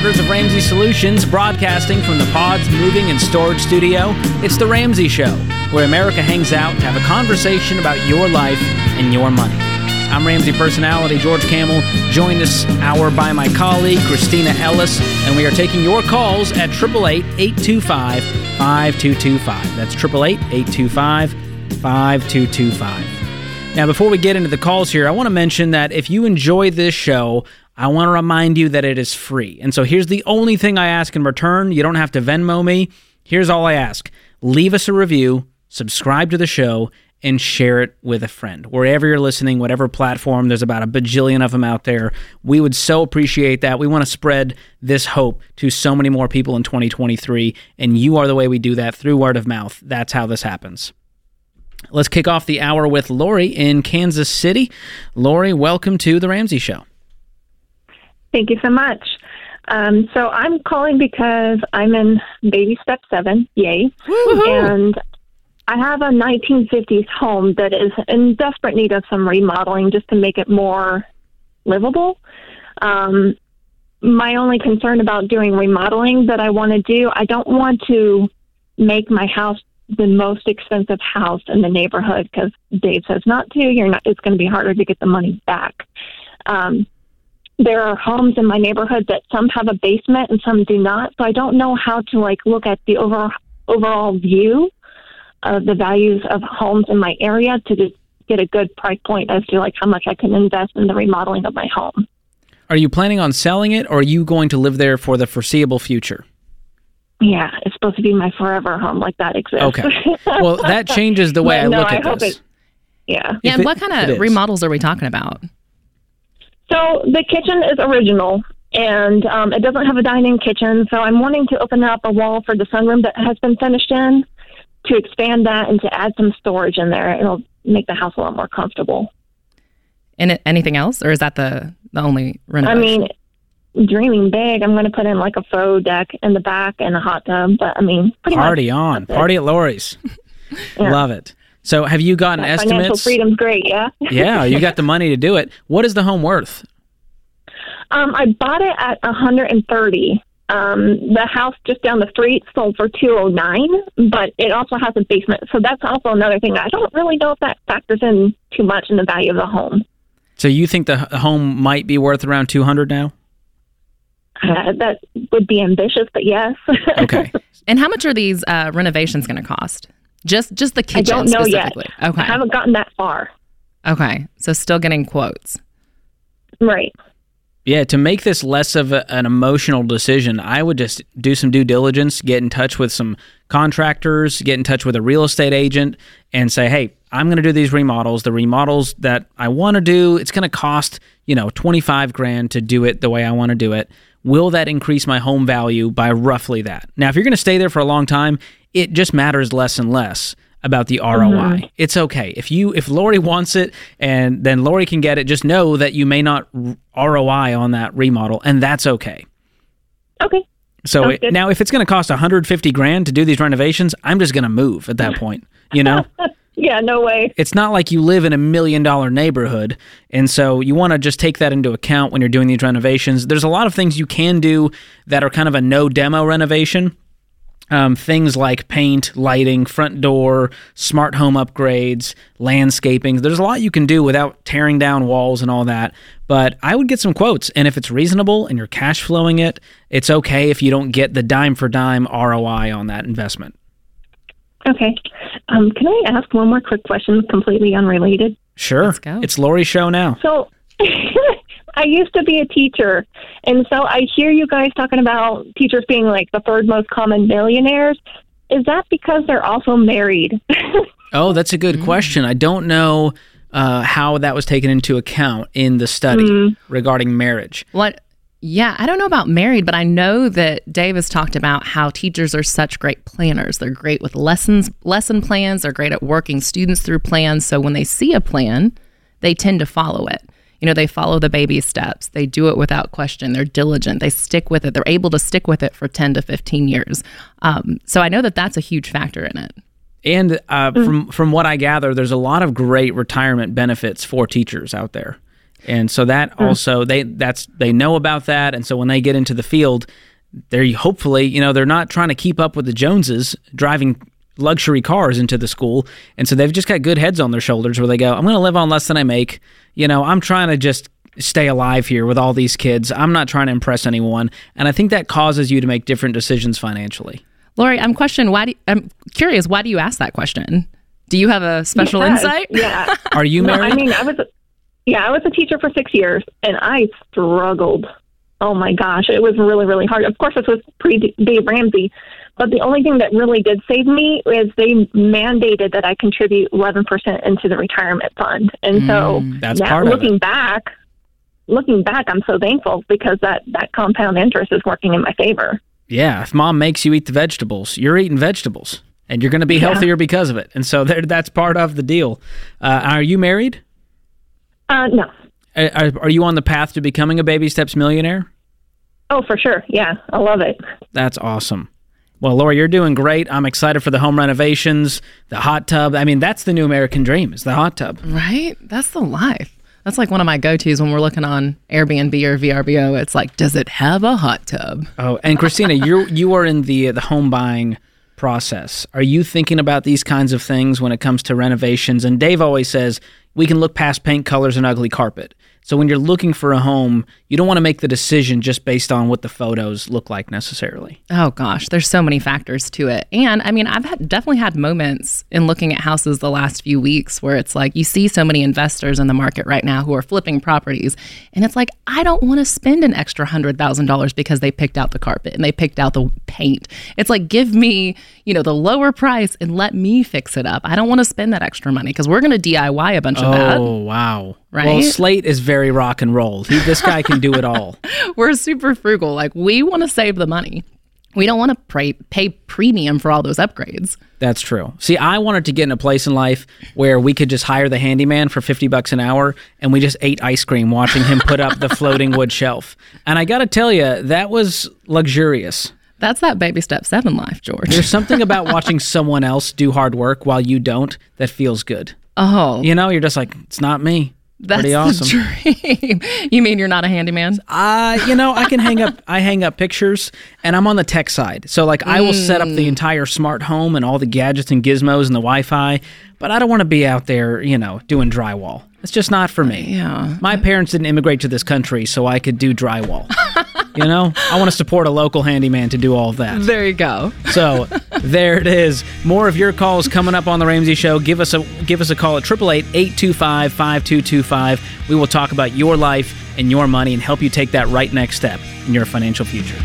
headquarters of Ramsey Solutions, broadcasting from the Pods Moving and Storage Studio, it's The Ramsey Show, where America hangs out to have a conversation about your life and your money. I'm Ramsey personality George Kamel, joined this hour by my colleague Kristina Ellis, and we are taking your calls at 888 825 5225. That's 888 825 5225. Now, before we get into the calls here, I want to mention that if you enjoy this show, I want to remind you that it is free. And so here's the only thing I ask in return. You don't have to Venmo me. Here's all I ask leave us a review, subscribe to the show, and share it with a friend. Wherever you're listening, whatever platform, there's about a bajillion of them out there. We would so appreciate that. We want to spread this hope to so many more people in 2023, and you are the way we do that through word of mouth. That's how this happens. Let's kick off the hour with Lori in Kansas City. Lori, welcome to The Ramsey Show. Thank you so much. Um, so I'm calling because I'm in baby step seven, yay. Woo-hoo. And I have a 1950s home that is in desperate need of some remodeling just to make it more livable. Um, my only concern about doing remodeling that I want to do, I don't want to make my house the most expensive house in the neighborhood because Dave says not to. You're not. It's going to be harder to get the money back. Um, there are homes in my neighborhood that some have a basement and some do not. So I don't know how to like look at the overall overall view of the values of homes in my area to just get a good price point as to like how much I can invest in the remodeling of my home. Are you planning on selling it or are you going to live there for the foreseeable future? Yeah, it's supposed to be my forever home. Like that exists. Okay. Well, that changes the way But I no, look I at hope this. it- yeah. Yeah, If and it- what kind of remodels are we talking about? So the kitchen is original, and um, it doesn't have a dining kitchen. So I'm wanting to open up a wall for the sunroom that has been finished in to expand that and to add some storage in there. It'll make the house a lot more comfortable. And anything else, or is that the the only renovation? I mean, dreaming big, I'm going to put in like a faux deck in the back and a hot tub. But I mean, pretty Party much on. that's it. Party at Lori's. Yeah. Love it. So, have you gotten That Financial estimates? freedom's great, yeah. yeah, you got the money to do it. What is the home worth? Um, I bought it at 130. Um, the house just down the street sold for 209, but it also has a basement. So that's also another thing. I don't really know if that factors in too much in the value of the home. So, you think the home might be worth around 200 now? Uh, that would be ambitious, but yes. Okay. and how much are these uh, renovations going to cost? Just just the I kitchen don't know yet. specifically. I Okay. haven't gotten that far. Okay. So still getting quotes. Right. Yeah, to make this less of a, an emotional decision, I would just do some due diligence, get in touch with some contractors, get in touch with a real estate agent, and say, hey, I'm going to do these remodels. The remodels that I want to do, it's going to cost, you know, 25 grand to do it the way I want to do it. Will that increase my home value by roughly that? Now, if you're going to stay there for a long time, it just matters less and less about the ROI. Mm-hmm. It's okay. If you if Lori wants it and then Lori can get it, just know that you may not ROI on that remodel and that's okay. Okay. So it, now if it's going to cost 150 grand to do these renovations, I'm just going to move at that point, you know? Yeah, no way. it's not like you live in a million dollar neighborhood. And so you want to just take that into account when you're doing these renovations. There's a lot of things you can do that are kind of a no demo renovation. Um, things like paint, lighting, front door, smart home upgrades, landscaping. There's a lot you can do without tearing down walls and all that. But I would get some quotes. And if it's reasonable and you're cash flowing it, it's okay if you don't get the dime for dime ROI on that investment. Okay. Um, can I ask one more quick question, completely unrelated? Sure. Let's go. It's Lori's show now. So I used to be a teacher, and so I hear you guys talking about teachers being like the third most common millionaires. Is that because they're also married? Oh, that's a good Mm. question. I don't know uh, how that was taken into account in the study Mm. regarding marriage. What? Yeah, I don't know about married, but I know that Dave has talked about how teachers are such great planners. They're great with lessons, lesson plans. They're great at working students through plans. So when they see a plan, they tend to follow it. You know, they follow the baby steps. They do it without question. They're diligent. They stick with it. They're able to stick with it for 10 to 15 years. Um, so I know that that's a huge factor in it. And uh, Mm. from from what I gather, there's a lot of great retirement benefits for teachers out there. And so that also they that's they know about that and so when they get into the field they're hopefully, you know, they're not trying to keep up with the Joneses driving luxury cars into the school. And so they've just got good heads on their shoulders where they go, I'm going to live on less than I make. You know, I'm trying to just stay alive here with all these kids. I'm not trying to impress anyone. And I think that causes you to make different decisions financially. Lori, I'm questioning why do you, I'm curious, why do you ask that question? Do you have a special Yes, insight? Yeah. Are you No, married? I mean, I was, yeah, I was a teacher for six years, and I struggled. Oh my gosh, it was really, really hard. Of course, this was pre Dave Ramsey, but the only thing that really did save me is they mandated that I contribute eleven percent into the retirement fund, and so Mm, that's now, looking back, looking back, I'm so thankful because that that compound interest is working in my favor. yeah, if mom makes you eat the vegetables, you're eating vegetables and you're going to be healthier because of it. And so there, that's part of the deal. Uh, are you married? Uh, no, are- are you on the path to becoming a baby steps millionaire? oh for sure, yeah, I love it. That's awesome. Well, Laura, you're doing great. I'm excited for the home renovations, the hot tub. I mean, that's the new American dream is the hot tub. Right? That's the life. That's like one of my go tos when we're looking on Airbnb or VRBO. It's like, does it have a hot tub? Oh, and Kristina, you you are in the the home buying process. Are you thinking about these kinds of things when it comes to renovations? And Dave always says we can look past paint colors and ugly carpet. So when you're looking for a home, you don't want to make the decision just based on what the photos look like necessarily. Oh gosh, there's so many factors to it. And I mean, I've had, definitely had moments in looking at houses the last few weeks where it's like you see so many investors in the market right now who are flipping properties. And it's like, I don't want to spend an extra $100,000 because they picked out the carpet and they picked out the paint. It's like, give me, you know, the lower price and let me fix it up. I don't want to spend that extra money because we're going to DIY a bunch of that. Oh wow! Well, Slate is very rock and roll. He, this guy can do it all. We're super frugal. Like, we want to save the money. We don't want to pay, pay premium for all those upgrades. That's true. See, I wanted to get in a place in life where we could just hire the handyman for 50 bucks an hour and we just ate ice cream watching him put up the floating wood shelf. And I got to tell you, that was luxurious. That's that baby step seven life, George. There's something about watching someone else do hard work while you don't that feels good. oh, You know, you're just like, it's not me. That's Pretty awesome. the dream. you mean you're not a handyman? Uh, you know, I can hang up I hang up pictures and I'm on the tech side. So like I will set up the entire smart home and all the gadgets and gizmos and the Wi-Fi, but I don't want to be out there, you know, doing drywall. It's just not for me. Yeah. My parents didn't immigrate to this country so I could do drywall. You know? I want to support a local handyman to do all that. There you go. So there it is. More of your calls coming up on the Ramsey Show. Give us a give us a call at 888-825-5225. We will talk about your life and your money and help you take that right next step in your financial future.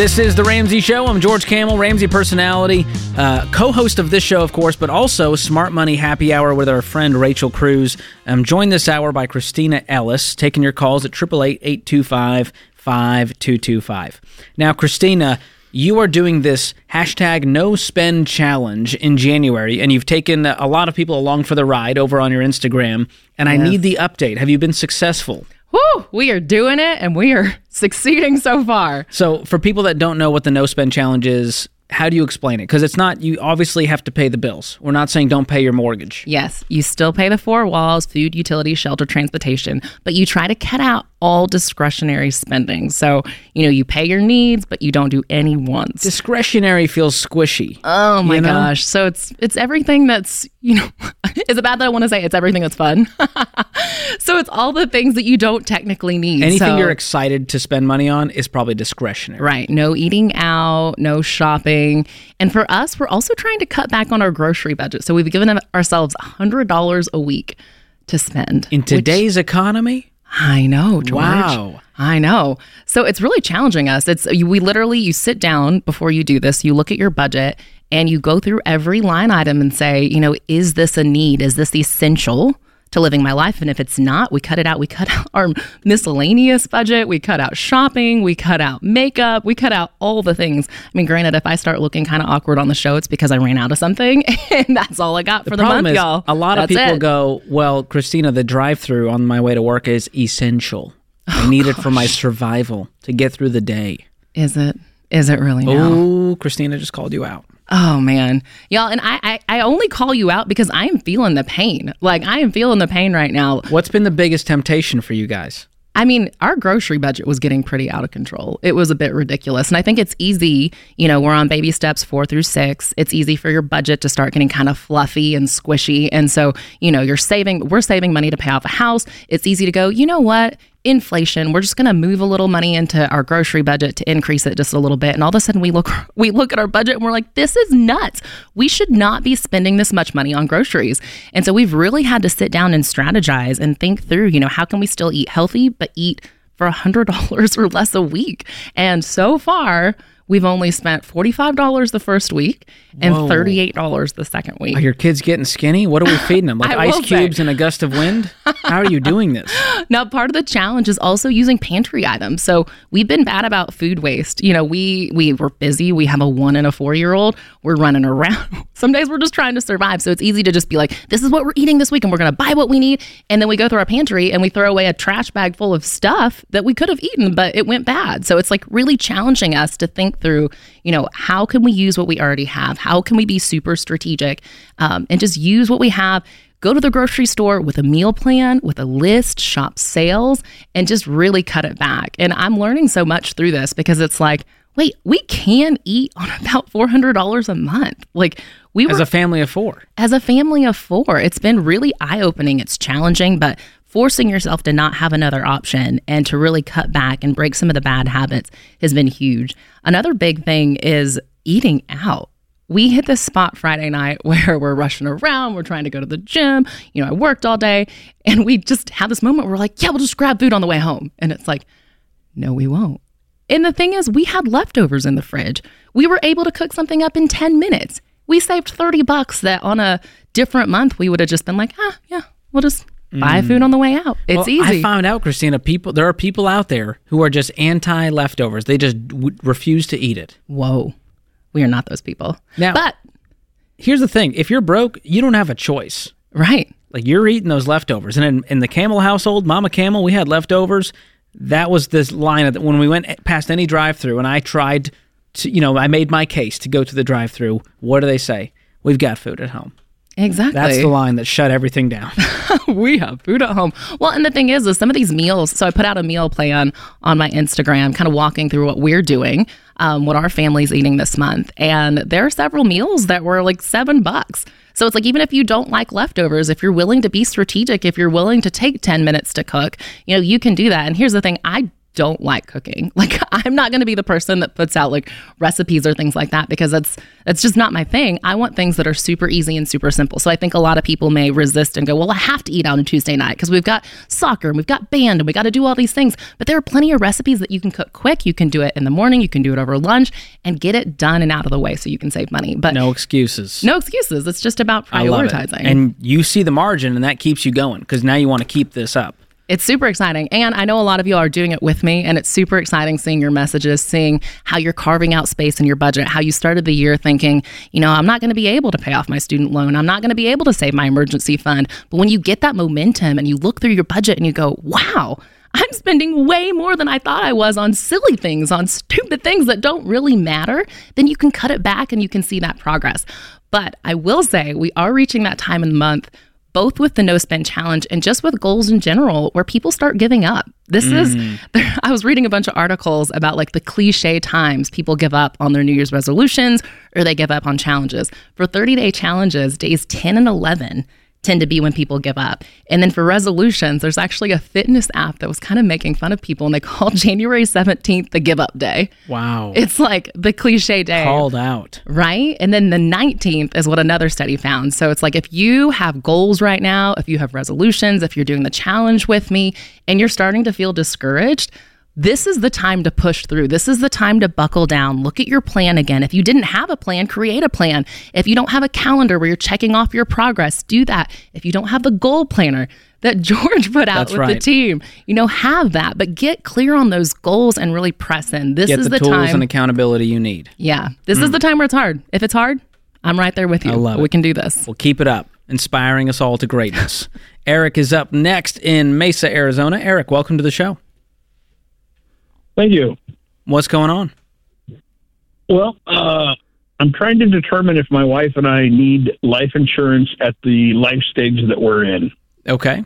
This is the Ramsey Show. I'm George Kamel, Ramsey personality, uh, co-host of this show, of course, but also Smart Money Happy Hour with our friend Rachel Cruz. I'm joined this hour by Kristina Ellis, taking your calls at 888-825-5225. Now, Kristina, you are doing this hashtag No Spend Challenge in January, and you've taken a lot of people along for the ride over on your Instagram. And I need the update. Have you been successful? Whew, we are doing it and we are succeeding so far. So, for people that don't know what the no spend challenge is, how do you explain it? Because it's not, you obviously have to pay the bills. We're not saying don't pay your mortgage. Yes, you still pay the four walls food, utilities, shelter, transportation, but you try to cut out all discretionary spending. So, you know, you pay your needs, but you don't do any wants. Discretionary feels squishy. Oh my you know? gosh. So it's it's everything that's, you know, is it bad that I want to say it's everything that's fun? so it's all the things that you don't technically need. Anything So- you're excited to spend money on is probably discretionary. Right. No eating out, no shopping. And for us, we're also trying to cut back on our grocery budget. So we've given ourselves $100 a week to spend. In which- today's economy, I know, George. Wow. I know. So it's really challenging us. It's you, we literally you sit down before you do this, you look at your budget and you go through every line item and say, you know, is this a need? Is this essential to living my life? And if it's not, we cut it out. We cut out our miscellaneous budget, we cut out shopping, we cut out makeup, we cut out all the things. I mean, granted, if I start looking kind of awkward on the show, it's because I ran out of something and that's all I got for the, month, is y'all. a lot of people it. go, "Well, Kristina, the drive-through on my way to work is essential. I oh, need it for my survival to get through the day." Is it? Is it really? Oh, Kristina just called you out. Oh man, y'all, and I, I I only call you out because I am feeling the pain. Like I am feeling the pain right now. What's been the biggest temptation for you guys? I mean, our grocery budget was getting pretty out of control. It was a bit ridiculous. And I think it's easy, you know, we're on baby steps four through six. It's easy for your budget to start getting kind of fluffy and squishy. And so, you know, you're saving, we're saving money to pay off a house. It's easy to go, you know what? Inflation, we're just going to move a little money into our grocery budget to increase it just a little bit. And all of a sudden we look we look at our budget and we're like, this is nuts. We should not be spending this much money on groceries. And so we've really had to sit down and strategize and think through, you know, how can we still eat healthy but eat for $100 or less a week. And so far, we've only spent $45 the first week and Whoa. $38 the second week. Are your kids getting skinny? What are we feeding them? Like ice will say- cubes and a gust of wind? How are you doing this? Now, part of the challenge is also using pantry items. So we've been bad about food waste. You know, we we were busy. We have a one and a four year old. We're running around. Some days we're just trying to survive. So it's easy to just be like, this is what we're eating this week, and we're going to buy what we need. And then we go through our pantry and we throw away a trash bag full of stuff that we could have eaten, but it went bad. So it's like really challenging us to think through, you know, how can we use what we already have? How can we be super strategic um, and just use what we have? go to the grocery store with a meal plan, with a list, shop sales, and just really cut it back. And I'm learning so much through this because it's like, wait, we can eat on about $400 a month. Like, we were As a family of four. as a family of four, it's been really eye opening. It's challenging, but forcing yourself to not have another option and to really cut back and break some of the bad habits has been huge. Another big thing is eating out. We hit this spot Friday night where we're rushing around, we're trying to go to the gym. You know, I worked all day, and we just have this moment where we're like, yeah, we'll just grab food on the way home. And it's like, no, we won't. And the thing is, we had leftovers in the fridge. We were able to cook something up in 10 minutes. We saved 30 bucks that on a different month, we would have just been like, ah, yeah, we'll just buy mm. food on the way out. It's Well, easy. I found out, Kristina, people there are people out there who are just anti leftovers. They just w- refuse to eat it. Whoa. We are not those people. Now- but, Here's the thing: if you're broke, you don't have a choice. right. Like you're eating those leftovers. And in, in the Kamel household, Mama Kamel, we had leftovers. That was this line of when we went past any drive-through, and I tried to, you know, I made my case to go to the drive-through. What do they say? We've got food at home. Exactly. That's the line that shut everything down. we have food at home. Well, and the thing is, is some of these meals. So I put out a meal plan on my Instagram, kind of walking through what we're doing, um, what our family's eating this month, and there are several meals that were like seven bucks. So it's like even if you don't like leftovers, if you're willing to be strategic, if you're willing to take ten minutes to cook, you know you can do that. And here's the thing, I don't like cooking. Like I'm not going to be the person that puts out like recipes or things like that because that's that's just not my thing. I want things that are super easy and super simple. So I think a lot of people may resist and go, "Well, I have to eat out on Tuesday night because we've got soccer and we've got band and we got to do all these things." But there are plenty of recipes that you can cook quick. You can do it in the morning, you can do it over lunch and get it done and out of the way so you can save money. But no, excuses. No excuses. It's just about I love it. prioritizing. And you see the margin, and that keeps you going because now you want to keep this up. It's super exciting. And I know a lot of you are doing it with me. And it's super exciting seeing your messages, seeing how you're carving out space in your budget, how you started the year thinking, you know, I'm not going to be able to pay off my student loan. I'm not going to be able to save my emergency fund. But when you get that momentum and you look through your budget and you go, wow, I'm spending way more than I thought I was on silly things, on stupid things that don't really matter, then you can cut it back and you can see that progress. But I will say, we are reaching that time in the month both with the no spend challenge and just with goals in general where people start giving up. This is mm. I was reading a bunch of articles about like the cliche times people give up on their new year's resolutions or they give up on challenges. For 30-day challenges, days 10 and 11, tend to be when people give up. And then for resolutions, there's actually a fitness app that was kind of making fun of people and they called January 17th the give up day. Wow. It's like the cliche day. Called out. Right? And then the 19th is what another study found. So it's like if you have goals right now, if you have resolutions, if you're doing the challenge with me and you're starting to feel discouraged, this is the time to push through. This is the time to buckle down. Look at your plan again. If you didn't have a plan, create a plan. If you don't have a calendar where you're checking off your progress, do that. If you don't have the goal planner that George put out That's with right. the team, you know, have that. But get clear on those goals and really press in. This Get is the, the, tools time. and accountability you need. yeah, this is mm. the time where it's hard. If it's hard, I'm right there with you. I love we it. can do this. Well, keep it up, inspiring us all to greatness. Eric is up next in Mesa, Arizona. Eric, welcome to the show. Thank you. What's going on? Well, uh, I'm trying to determine if my wife and I need life insurance at the life stage that we're in. Okay.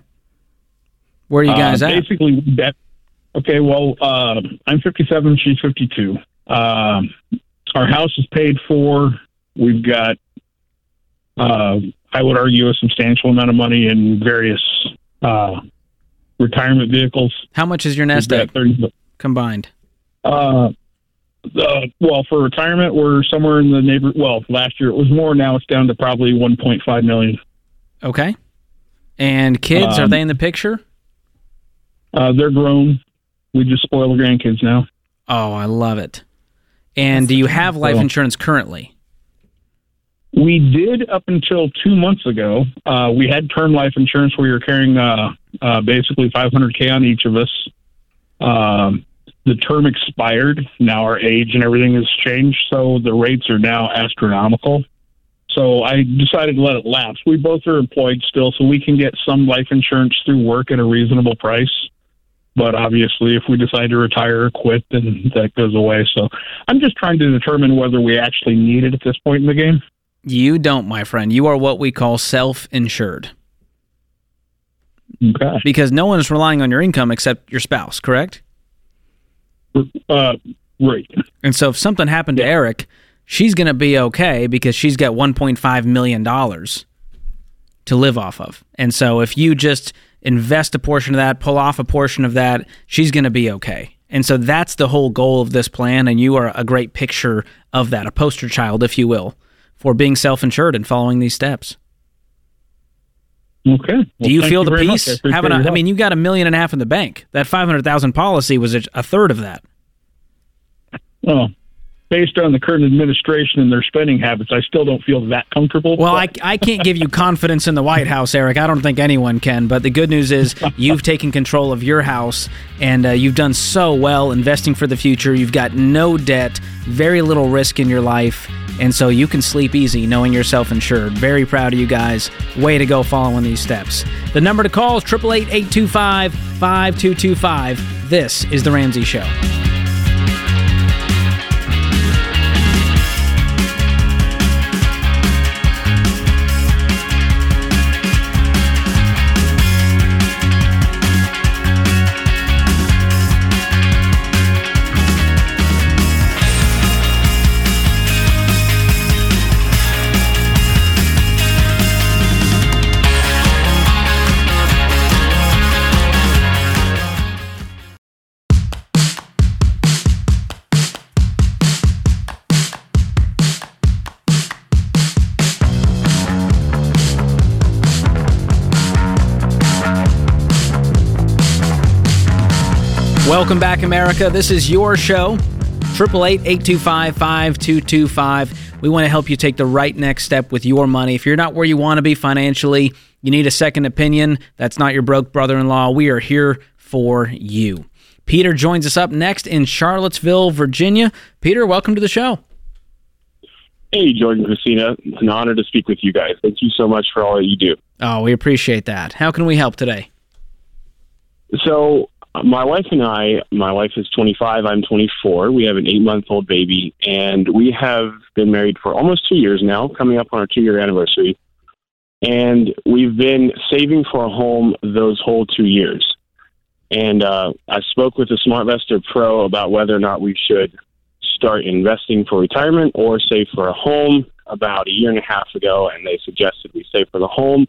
Where are you guys uh, at? Basically, that. Okay, well, uh, I'm 57. She's 52. Um, our house is paid for. We've got, uh, I would argue, a substantial amount of money in various uh, retirement vehicles. How much is your nest egg 30, combined? Uh, uh, well, for retirement, we're somewhere in the neighbor. Well, last year it was more. Now it's down to probably 1.5 million. Okay. And kids, are Um, they in the picture? Uh, they're grown. We just spoil the grandkids now. Oh, I love it. And do you have life Cool. insurance currently? We did up until two months ago. Uh, we had term life insurance where you're carrying uh, uh, basically 500k on each of us. Um, the term expired. Now our age and everything has changed, so the rates are now astronomical. So I decided to let it lapse. We both are employed still, so we can get some life insurance through work at a reasonable price. But obviously, if we decide to retire or quit, then that goes away. So I'm just trying to determine whether we actually need it at this point in the game. You don't, my friend. You are what we call self insured Okay. because no one is relying on your income except your spouse, correct? Uh, right. And so if something happened to Eric, she's going to be okay because she's got $1.5 million to live off of. And so if you just invest a portion of that, pull off a portion of that, she's going to be okay. And so that's the whole goal of this plan. And you are a great picture of that, a poster child, if you will, for being self insured and following these steps. Okay. Well, Do you feel the very peace? appreciate Having, a, I mean, you got a million and a half in the bank. That 500,000 policy was a, a third of that. well, based on the current administration and their spending habits, I still don't feel that comfortable. Well, I, but- I can't give you confidence in the White House, Eric. I don't think anyone can. But the good news is you've taken control of your house and uh, you've done so well investing for the future. You've got no debt, very little risk in your life. And so you can sleep easy knowing you're insured. Very proud of you guys. Way to go following these steps. The number to call is 888 825 5225. This is The Ramsey Show. Welcome back, America. This is your show. 888-825-5225. We want to help you take the right next step with your money. If you're not where you want to be financially, you need a second opinion. That's not your broke brother-in-law. We are here for you. Peter joins us up next in Charlottesville, Virginia. Peter, welcome to the show. Hey, Jordan, Kristina. It's an honor to speak with you guys. Thank you so much for all that you do. Oh, we appreciate that. How can we help today? So, my wife and I, my wife is 25, I'm 24. We have an eight month old baby, and we have been married for almost two years now, coming up on our two year anniversary. And we've been saving for a home those whole two years. And uh, I spoke with the SmartVestor Pro about whether or not we should start investing for retirement or save for a home about a year and a half ago, and they suggested we save for the home.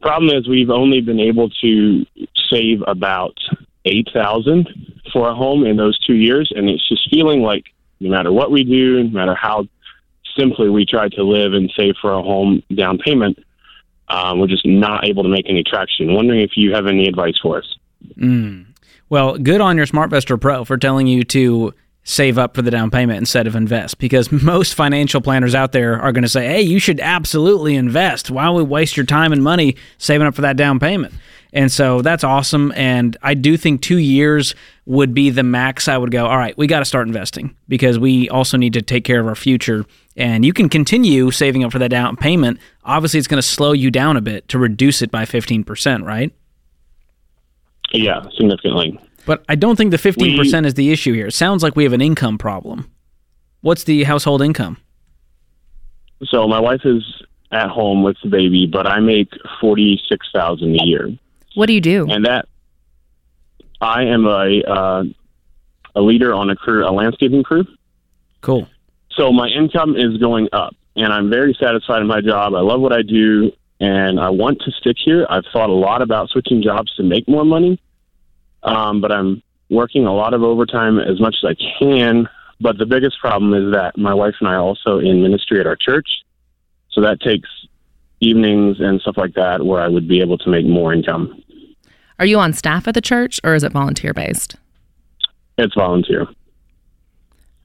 problem is we've only been able to save about eight thousand for a home in those two years, and it's just feeling like no matter what we do, no matter how simply we try to live and save for a home down payment, um, we're just not able to make any traction. Wondering if you have any advice for us. Mm. Well, good on your SmartVestor Pro for telling you to save up for the down payment instead of invest because most financial planners out there are going to say, hey, you should absolutely invest. Why would we waste your time and money saving up for that down payment? And so that's awesome. And I do think two years would be the max I would go, all right, we got to start investing because we also need to take care of our future. And you can continue saving up for that down payment. Obviously, it's going to slow you down a bit to reduce it by 15%, right? Yeah, significantly. But I don't think the 15% we, is the issue here. It sounds like we have an income problem. What's the household income? So my wife is at home with the baby, but I make 46,000 a year. What do you do? And that I am a uh, a leader on a crew, a landscaping crew. Cool. So my income is going up, and I'm very satisfied in my job. I love what I do, and I want to stick here. I've thought a lot about switching jobs to make more money, um, but I'm working a lot of overtime as much as I can. But the biggest problem is that my wife and I are also in ministry at our church, so that takes evenings and stuff like that where I would be able to make more income. Are you on staff at the church or is it volunteer based? It's volunteer.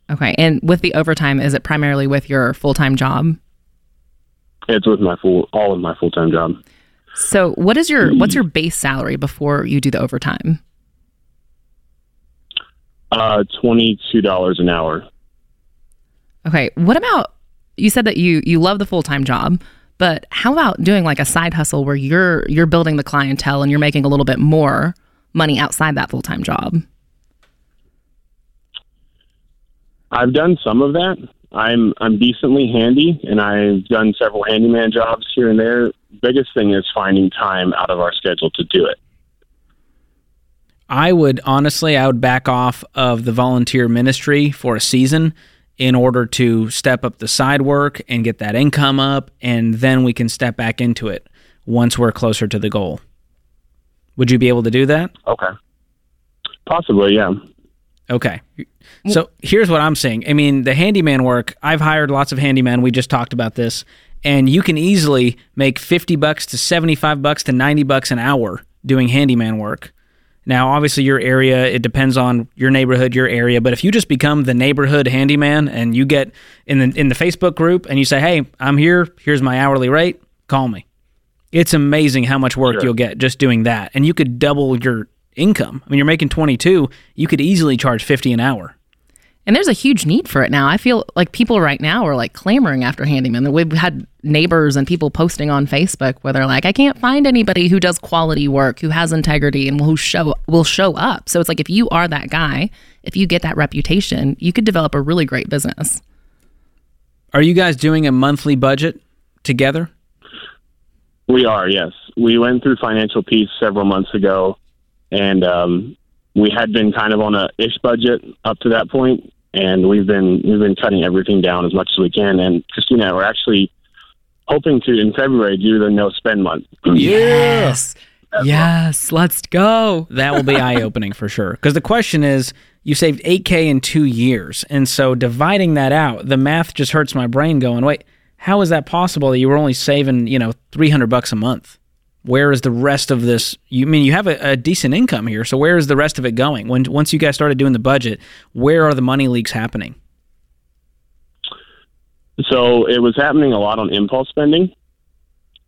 Okay. And with the overtime, is it primarily with your full time job? It's with my full all of my full time job. So what is your what's your base salary before you do the overtime? Uh twenty two dollars an hour. Okay. What about you said that you you love the full time job. But how about doing like a side hustle where you're you're building the clientele and you're making a little bit more money outside that full time job? I've done some of that. I'm I'm decently handy, and I've done several handyman jobs here and there. Biggest thing is finding time out of our schedule to do it. I would honestly, I would back off of the volunteer ministry for a season in order to step up the side work and get that income up, and then we can step back into it once we're closer to the goal. Would you be able to do that? Okay. Possibly, yeah. Okay. So here's what I'm saying. I mean, the handyman work, I've hired lots of handymen. We just talked about this. And you can easily make 50 bucks to 75 bucks to 90 bucks an hour doing handyman work. Now, obviously, your area, it depends on your neighborhood, your area. But if you just become the neighborhood handyman and you get in the, in the Facebook group and you say, hey, I'm here, here's my hourly rate, call me. It's amazing how much work sure. you'll get just doing that. And you could double your income. I mean, you're making 22, you could easily charge 50 an hour. And there's a huge need for it now. I feel like people right now are like clamoring after handymen. We've had neighbors and people posting on Facebook where they're like, I can't find anybody who does quality work, who has integrity, and who show will show up. So it's like if you are that guy, if you get that reputation, you could develop a really great business. Are you guys doing a monthly budget together? We are, yes. We went through financial peace several months ago, and um, we had been kind of on a ish budget up to that point, and we've been we've been cutting everything down as much as we can. And Kristina, we're actually hoping to in February do the no spend month. Yes. Yes, let's go. That will be eye opening for sure. Because the question is, you saved 8K in two years. And so dividing that out, the math just hurts my brain going, wait, how is that possible that you were only saving, you know, 300 bucks a month? Where is the rest of this? You I mean you have a, a, decent income here, so where is the rest of it going? When once you guys started doing the budget, where are the money leaks happening? So it was happening a lot on impulse spending,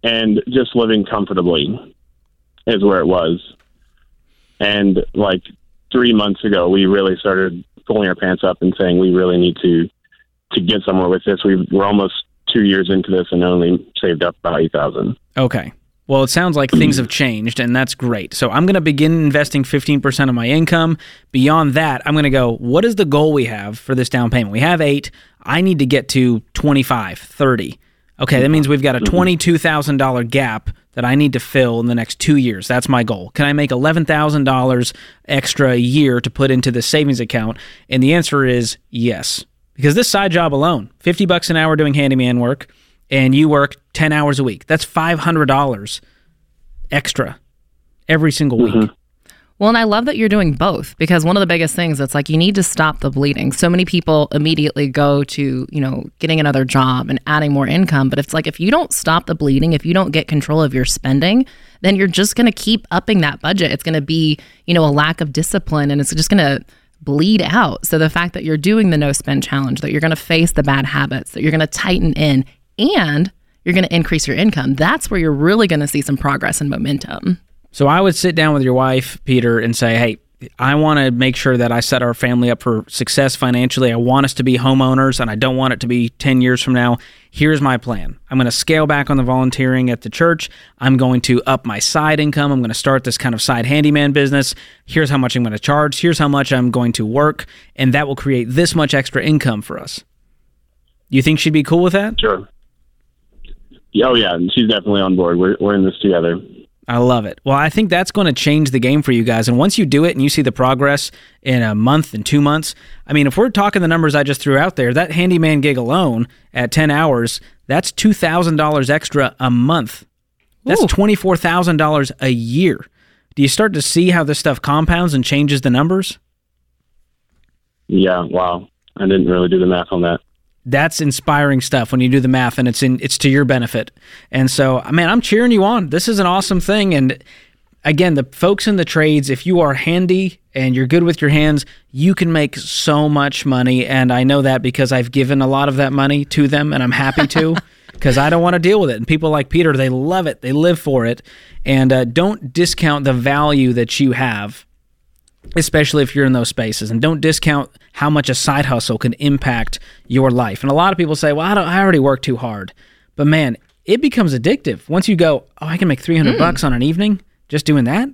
and just living comfortably is where it was. And like three months ago, we really started pulling our pants up and saying we really need to to get somewhere with this. We we're almost two years into this and only saved up about eight thousand. Okay. Well, it sounds like things have changed, and that's great. So I'm going to begin investing 15% of my income. Beyond that, I'm going to go, what is the goal we have for this down payment? We have eight. I need to get to 25, 30. Okay, that means we've got a mm-hmm. $22,000 gap that I need to fill in the next two years. That's my goal. Can I make $11,000 extra a year to put into the savings account? And the answer is yes. Because this side job alone, 50 bucks an hour doing handyman work, and you work 10 hours a week. That's $500 extra every single week. Mm-hmm. Well, and I love that you're doing both because one of the biggest things it's like you need to stop the bleeding. So many people immediately go to, you know, getting another job and adding more income. But it's like if you don't stop the bleeding, if you don't get control of your spending, then you're just going to keep upping that budget. It's going to be, you know, a lack of discipline and it's just going to bleed out. So the fact that you're doing the no spend challenge, that you're going to face the bad habits, that you're going to tighten in and you're going to increase your income, that's where you're really going to see some progress and momentum. So I would sit down with your wife, Peter, and say, hey, I want to make sure that I set our family up for success financially. I want us to be homeowners and I don't want it to be 10 years from now. Here's my plan. I'm going to scale back on the volunteering at the church. I'm going to up my side income. I'm going to start this kind of side handyman business. Here's how much I'm going to charge. Here's how much I'm going to work. And that will create this much extra income for us. You think she'd be cool with that? Sure. Yeah, Oh yeah, she's definitely on board. We're we're in this together. I love it. Well, I think that's going to change the game for you guys. And once you do it and you see the progress in a month and two months, I mean, if we're talking the numbers I just threw out there, that handyman gig alone at 10 hours, that's $2,000 extra a month. That's Ooh. $24,000 a year. Do you start to see how this stuff compounds and changes the numbers? Yeah, wow. I didn't really do the math on that. That's inspiring stuff when you do the math and it's in it's to your benefit. And so, man, I'm cheering you on. This is an awesome thing and again, the folks in the trades, if you are handy and you're good with your hands, you can make so much money and I know that because I've given a lot of that money to them and I'm happy to because I don't want to deal with it. And people like Peter, they love it. They live for it. And uh, don't discount the value that you have especially if you're in those spaces and don't discount how much a side hustle can impact your life and a lot of people say well i, don't, I already work too hard but man it becomes addictive once you go oh i can make 300 hmm. bucks on an evening just doing that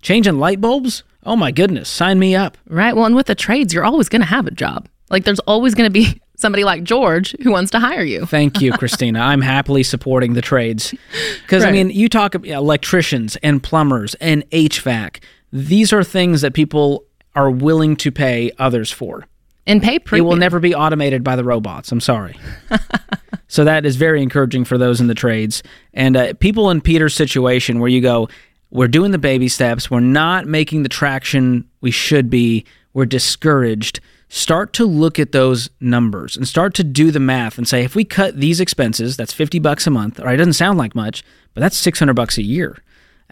changing light bulbs oh my goodness sign me up Right. Well, and with the trades, you're always going to have a job. Like there's always going to be somebody like George who wants to hire you. Thank you, Kristina. I'm happily supporting the trades. Because, I mean, you talk about electricians and plumbers and HVAC. These are things that people are willing to pay others for. And pay pre It will never be automated by the robots. I'm sorry. so that is very encouraging for those in the trades and uh, people in Peter's situation where you go, we're doing the baby steps, we're not making the traction we should be, we're discouraged. Start to look at those numbers and start to do the math and say, if we cut these expenses, that's 50 bucks a month. or it doesn't sound like much, but that's 600 bucks a year.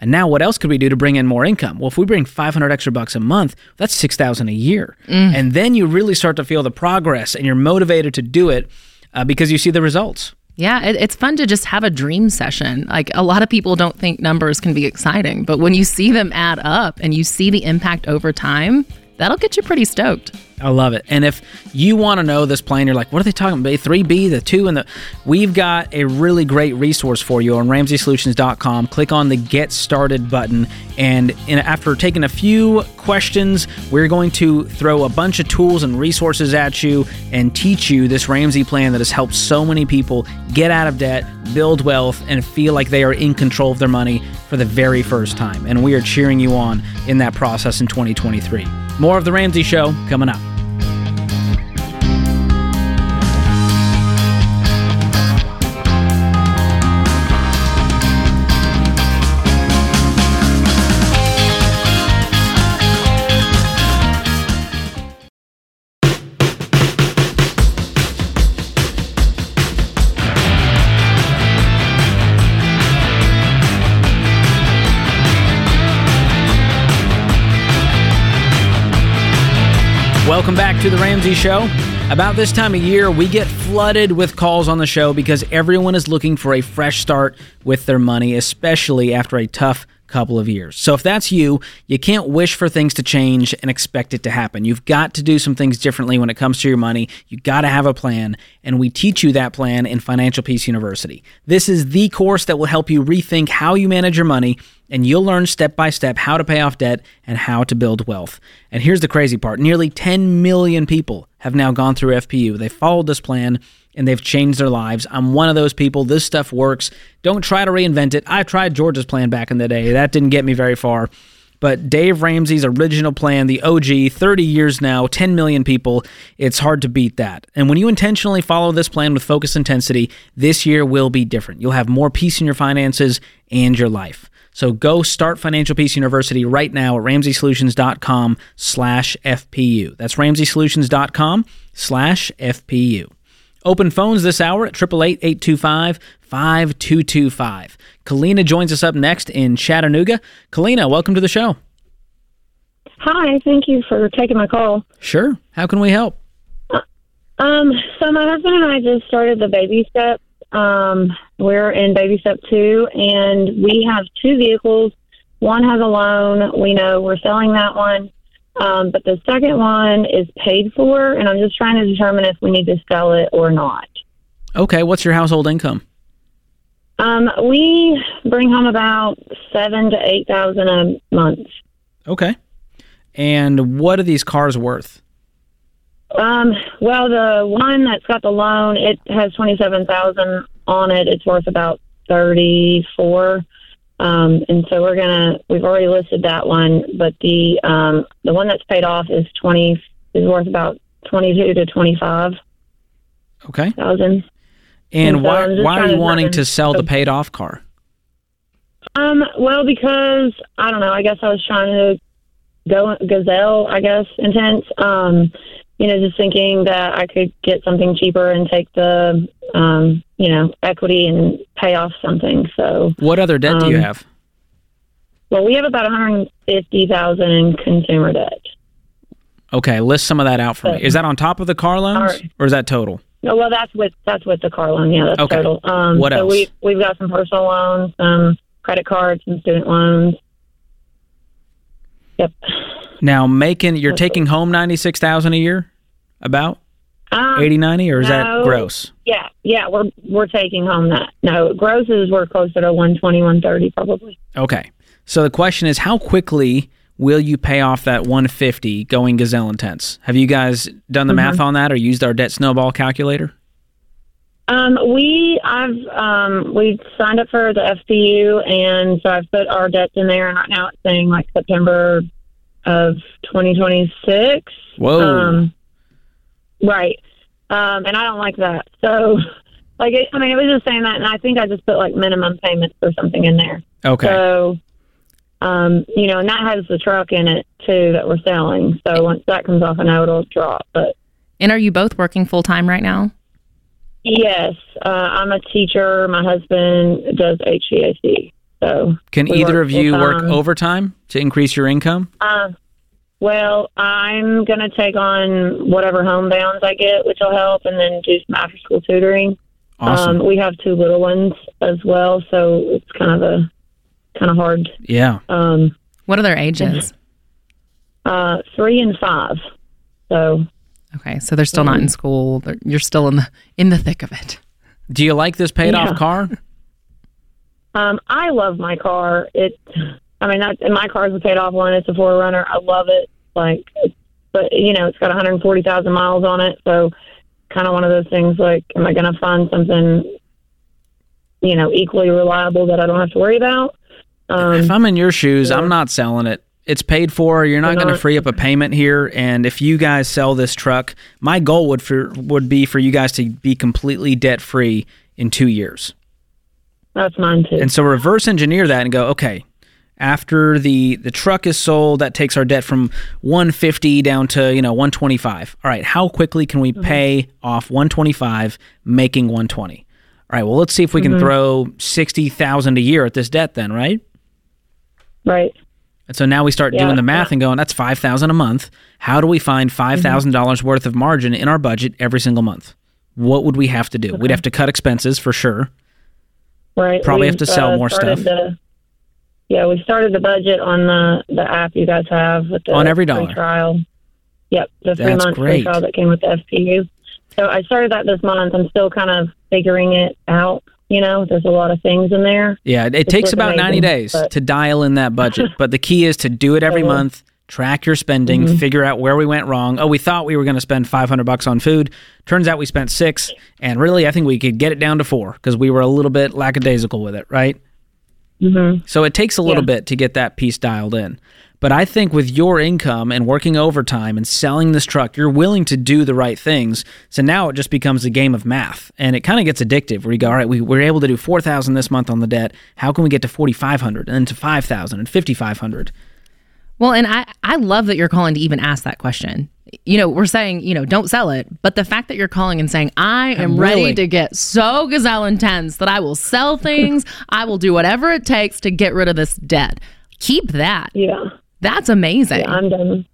And now what else could we do to bring in more income? Well, if we bring 500 extra bucks a month, that's 6,000 a year. And then you really start to feel the progress and you're motivated to do it uh, because you see the results. Yeah, it, it's fun to just have a dream session. Like a lot of people don't think numbers can be exciting, but when you see them add up and you see the impact over time, that'll get you pretty stoked. I love it. And if you want to know this plan, you're like, what are they talking about? 3B, the 2 and the We've got a really great resource for you on ramseysolutions.com. Click on the get started button and in, after taking a few questions, we're going to throw a bunch of tools and resources at you and teach you this Ramsey plan that has helped so many people get out of debt, build wealth and feel like they are in control of their money for the very first time. And we are cheering you on in that process in 2023. More of the Ramsey show coming up. Welcome back to the Ramsey Show. About this time of year, we get flooded with calls on the show because everyone is looking for a fresh start with their money, especially after a tough couple of years. So if that's you, you can't wish for things to change and expect it to happen. You've got to do some things differently when it comes to your money. You got to have a plan, and we teach you that plan in Financial Peace University. This is the course that will help you rethink how you manage your money and you'll learn step by step how to pay off debt and how to build wealth. And here's the crazy part nearly 10 million people have now gone through FPU. They followed this plan and they've changed their lives. I'm one of those people. This stuff works. Don't try to reinvent it. I tried George's plan back in the day, that didn't get me very far. But Dave Ramsey's original plan, the OG, 30 years now, 10 million people, it's hard to beat that. And when you intentionally follow this plan with focus intensity, this year will be different. You'll have more peace in your finances and your life. So go start Financial Peace University right now at RamseySolutions.com slash FPU. That's RamseySolutions.com slash FPU. Open phones this hour at 888-825-5225. Kalina joins us up next in Chattanooga. Kalina, welcome to the show. Hi, thank you for taking my call. Sure. How can we help? Um, so my husband and I just started the baby step. Um, we're in baby step two, and we have two vehicles. One has a loan. We know we're selling that one. Um, but the second one is paid for, and I'm just trying to determine if we need to sell it or not. Okay. What's your household income? Um, we bring home about seven to eight thousand a month. Okay. And what are these cars worth? Um, well, the one that's got the loan, it has twenty seven thousand on it. It's worth about thirty four. Um, and so we're gonna we've already listed that one, but the um, the one that's paid off is twenty is worth about twenty two to twenty five Okay. thousand. And And why I'm why are you wanting to sell the paid off car? Um, well, because I don't know. I guess I was trying to go gazelle. I guess intense. Um, you know, just thinking that I could get something cheaper and take the um, you know, equity and pay off something. So, What other debt do you Um, have? well, we have about one hundred fifty thousand in consumer debt. Okay, list some of that out for me. Is that on top of the car loans Alright. or is that total? No, well, that's with that's with the car loan. Yeah, that's Okay. total. Um, What so else? we we've got some personal loans, some credit cards, some student loans. Yep. Now making you're taking home 96,000 a year about Um, 80 90 or is that gross? Yeah, yeah, we're we're taking home that. No, grosses we're closer to 120, 130 probably. Okay. So the question is how quickly will you pay off that 150 going gazelle intense? Have you guys done the math on that or used our debt snowball calculator? Um, we I've um we signed up for the FPU, and so I've put our debts in there and right now it's saying like September of 2026. Whoa. Um, right. Um, and I don't like that. So, like, it, I mean, it was just saying that, and I think I just put like minimum payments or something in there. okay. So, um, you know, and that has the truck in it too that we're selling. So once that comes off, I know it'll drop. But And are you both working full time right now? yes, uh, I'm a teacher. My husband does HVAC. So, Can either of you work overtime to increase your income? Uh, well, I'm going to take on whatever homebounds I get, which will help, and then do some after school tutoring. Awesome. Um, we have two little ones as well, so it's kind of a kind of hard. yeah. Um, What are their ages? uh, three and five. So Okay, so they're still not in school. They're, you're still in the in the thick of it. Do you like this paid Yeah. off car? um, I love my car. It, I mean, that, and my car's a paid off one. It's a 4Runner. I love it. Like, but you know, it's got 140,000 miles on it, so kind of one of those things. Like, am I going to find something, you know, equally reliable that I don't have to worry about? Um, if I'm in your shoes, yeah. I'm not selling it. It's paid for. You're not going to free up a payment here. And if you guys sell this truck, my goal would for would be for you guys to be completely debt free in two years. that's mine too. And so reverse engineer that and go, okay, after the the truck is sold, that takes our debt from 150 down to you know 125. All right, how quickly can we mm-hmm. pay off 125, making 120? All right, well let's see if we can mm-hmm. throw 60,000 a year at this debt then, right? right. And so now we start Yeah, doing the math yeah. and going, that's five thousand a month. How do we find $5,000 mm-hmm. worth of margin in our budget every single month? What would we have to do? We'd have to cut expenses for sure. Right. Probably have We've, to sell uh, more stuff. The, yeah, we started the budget on the the app you guys have with the On every free dollar. trial. Yep, the three That's month free trial that came with the FPU. So I started that this month. I'm still kind of figuring it out. You know, there's a lot of things in there. Yeah, it takes about 90 days but- to dial in that budget. but the key is to do it every Mhm. month, track your spending, Mm-hmm. figure out where we went wrong. Oh, we thought we were going to spend 500 bucks on food. Turns out we spent 6, and really I think we could get it down to 4 cuz we were a little bit lackadaisical with it, right? Mm-hmm. So it takes a little Yeah. bit to get that piece dialed in. But I think with your income and working overtime and selling this truck, you're willing to do the right things. So now it just becomes a game of math, and it kind of gets addictive. Where you go, all right, we we're able to do four thousand this month on the debt. How can we get to forty five hundred and then to five thousand and fifty five hundred? Well, and I, I love that you're calling to even ask that question. You know, we're saying, you know, don't sell it. But the fact that you're calling and saying, I am ready to get so gazelle intense that I will sell things, I will do whatever it takes to get rid of this debt. Keep that. Yeah. That's amazing. I'm done.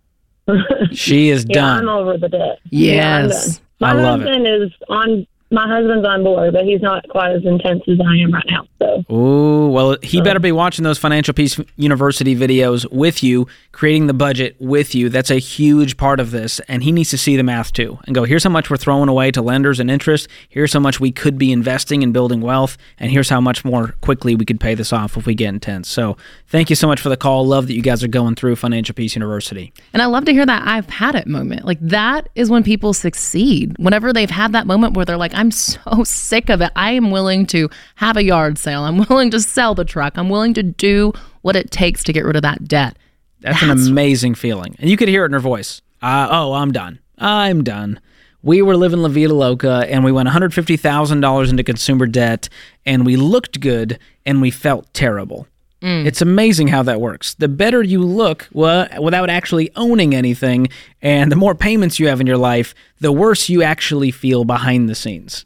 She is Yeah, I'm done. over the debt. Yeah, Yes. done. My I love husband is on. My husband's on board, but he's not quite as intense as I am right now. So Ooh, well, he better be watching those Financial Peace University videos with you, creating the budget with you. That's a huge part of this, and he needs to see the math too and go, here's how much we're throwing away to lenders and interest. Here's how much we could be investing in building wealth, and here's how much more quickly we could pay this off if we get intense. So, thank you so much for the call. Love that you guys are going through Financial Peace University. And I love to hear that I've had it moment. Like that is when people succeed. Whenever they've had that moment where they're like, I'm so sick of it. I am willing to have a yard sale. I'm willing to sell the truck. I'm willing to do what it takes to get rid of that debt. That's, an amazing feeling. And you could hear it in her voice. Uh, oh, I'm done. I'm done. We were living La Vida Loca and we went $150,000 into consumer debt and we looked good and we felt terrible. It's amazing how that works. The better you look well, without actually owning anything and the more payments you have in your life, the worse you actually feel behind the scenes.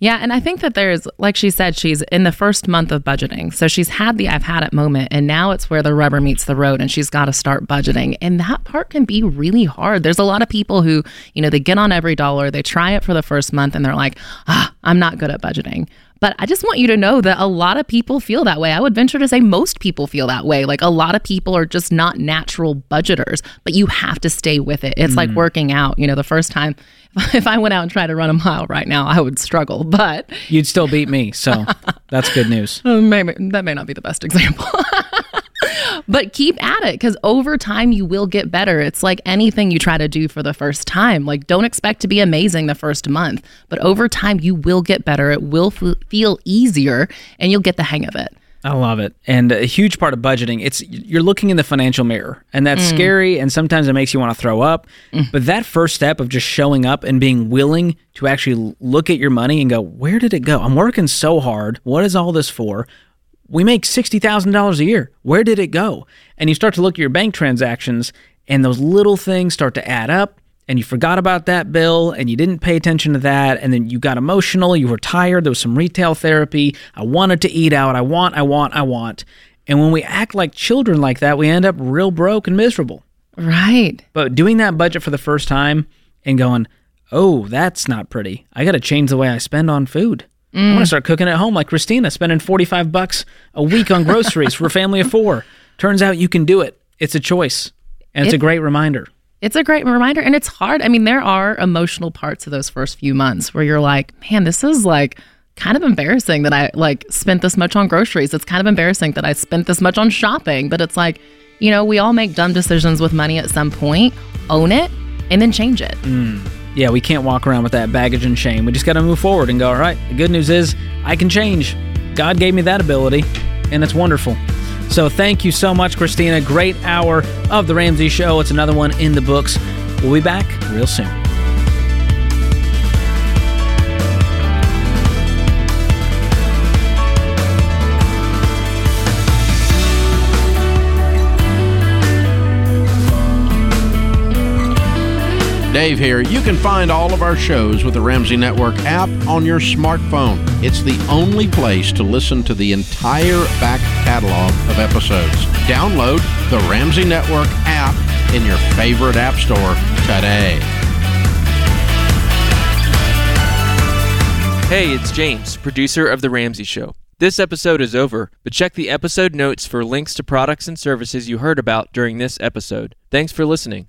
Yeah, and I think that there's, like she said, she's in the first month of budgeting. So she's had the I've had it moment, and now it's where the rubber meets the road, and she's got to start budgeting. And that part can be really hard. There's a lot of people who, you know, they get on EveryDollar, they try it for the first month, and they're like, ah, I'm not good at budgeting. But I just want you to know that a lot of people feel that way. I would venture to say most people feel that way. Like a lot of people are just not natural budgeters, but you have to stay with it. It's like mm. working out. You know, the first time, if I went out and tried to run a mile right now, I would struggle. But You'd still beat me, so that's good news. maybe that may not be the best example. But keep at it because over time you will get better. It's like anything you try to do for the first time. Like, don't expect to be amazing the first month, but over time you will get better. It will f- feel easier and you'll get the hang of it. I love it. And a huge part of budgeting, it's you're looking in the financial mirror. And that's mm. scary and sometimes it makes you want to throw up. Mm. But that first step of just showing up and being willing to actually look at your money and go, "Where did it go? I'm working so hard. What is all this for?" We make $60,000 a year. Where did it go? And you start to look at your bank transactions and those little things start to add up and you forgot about that bill and you didn't pay attention to that and then you got emotional you were tired there was some retail therapy i wanted to eat out i want i want i want and when we act like children like that we end up real broke and miserable Right. but doing that budget for the first time and going oh that's not pretty i got to change the way i spend on food i'm going to mm. start cooking at home like kristina spending 45 bucks a week on groceries for a family of four turns out you can do it it's a choice and it's a great reminder It's a great reminder and it's hard. I mean, there are emotional parts of those first few months where you're like, man, this is like kind of embarrassing that I like spent this much on groceries. It's kind of embarrassing that I spent this much on shopping, but it's like, you know, we all make dumb decisions with money at some point. Own it and then change it. Mm. Yeah, we can't walk around with that baggage and shame. We just got to move forward and go, all right, the good news is I can change. God gave me that ability, and it's wonderful. So thank you so much, Kristina. Great hour of The Ramsey Show. It's another one in the books. We'll be back real soon. Dave here. You can find all of our shows with the Ramsey Network app on your smartphone. It's the only place to listen to the entire back catalog of episodes. Download the Ramsey Network app in your favorite app store today. Hey, it's James, producer of The Ramsey Show. This episode is over, but check the episode notes for links to products and services you heard about during this episode. Thanks for listening.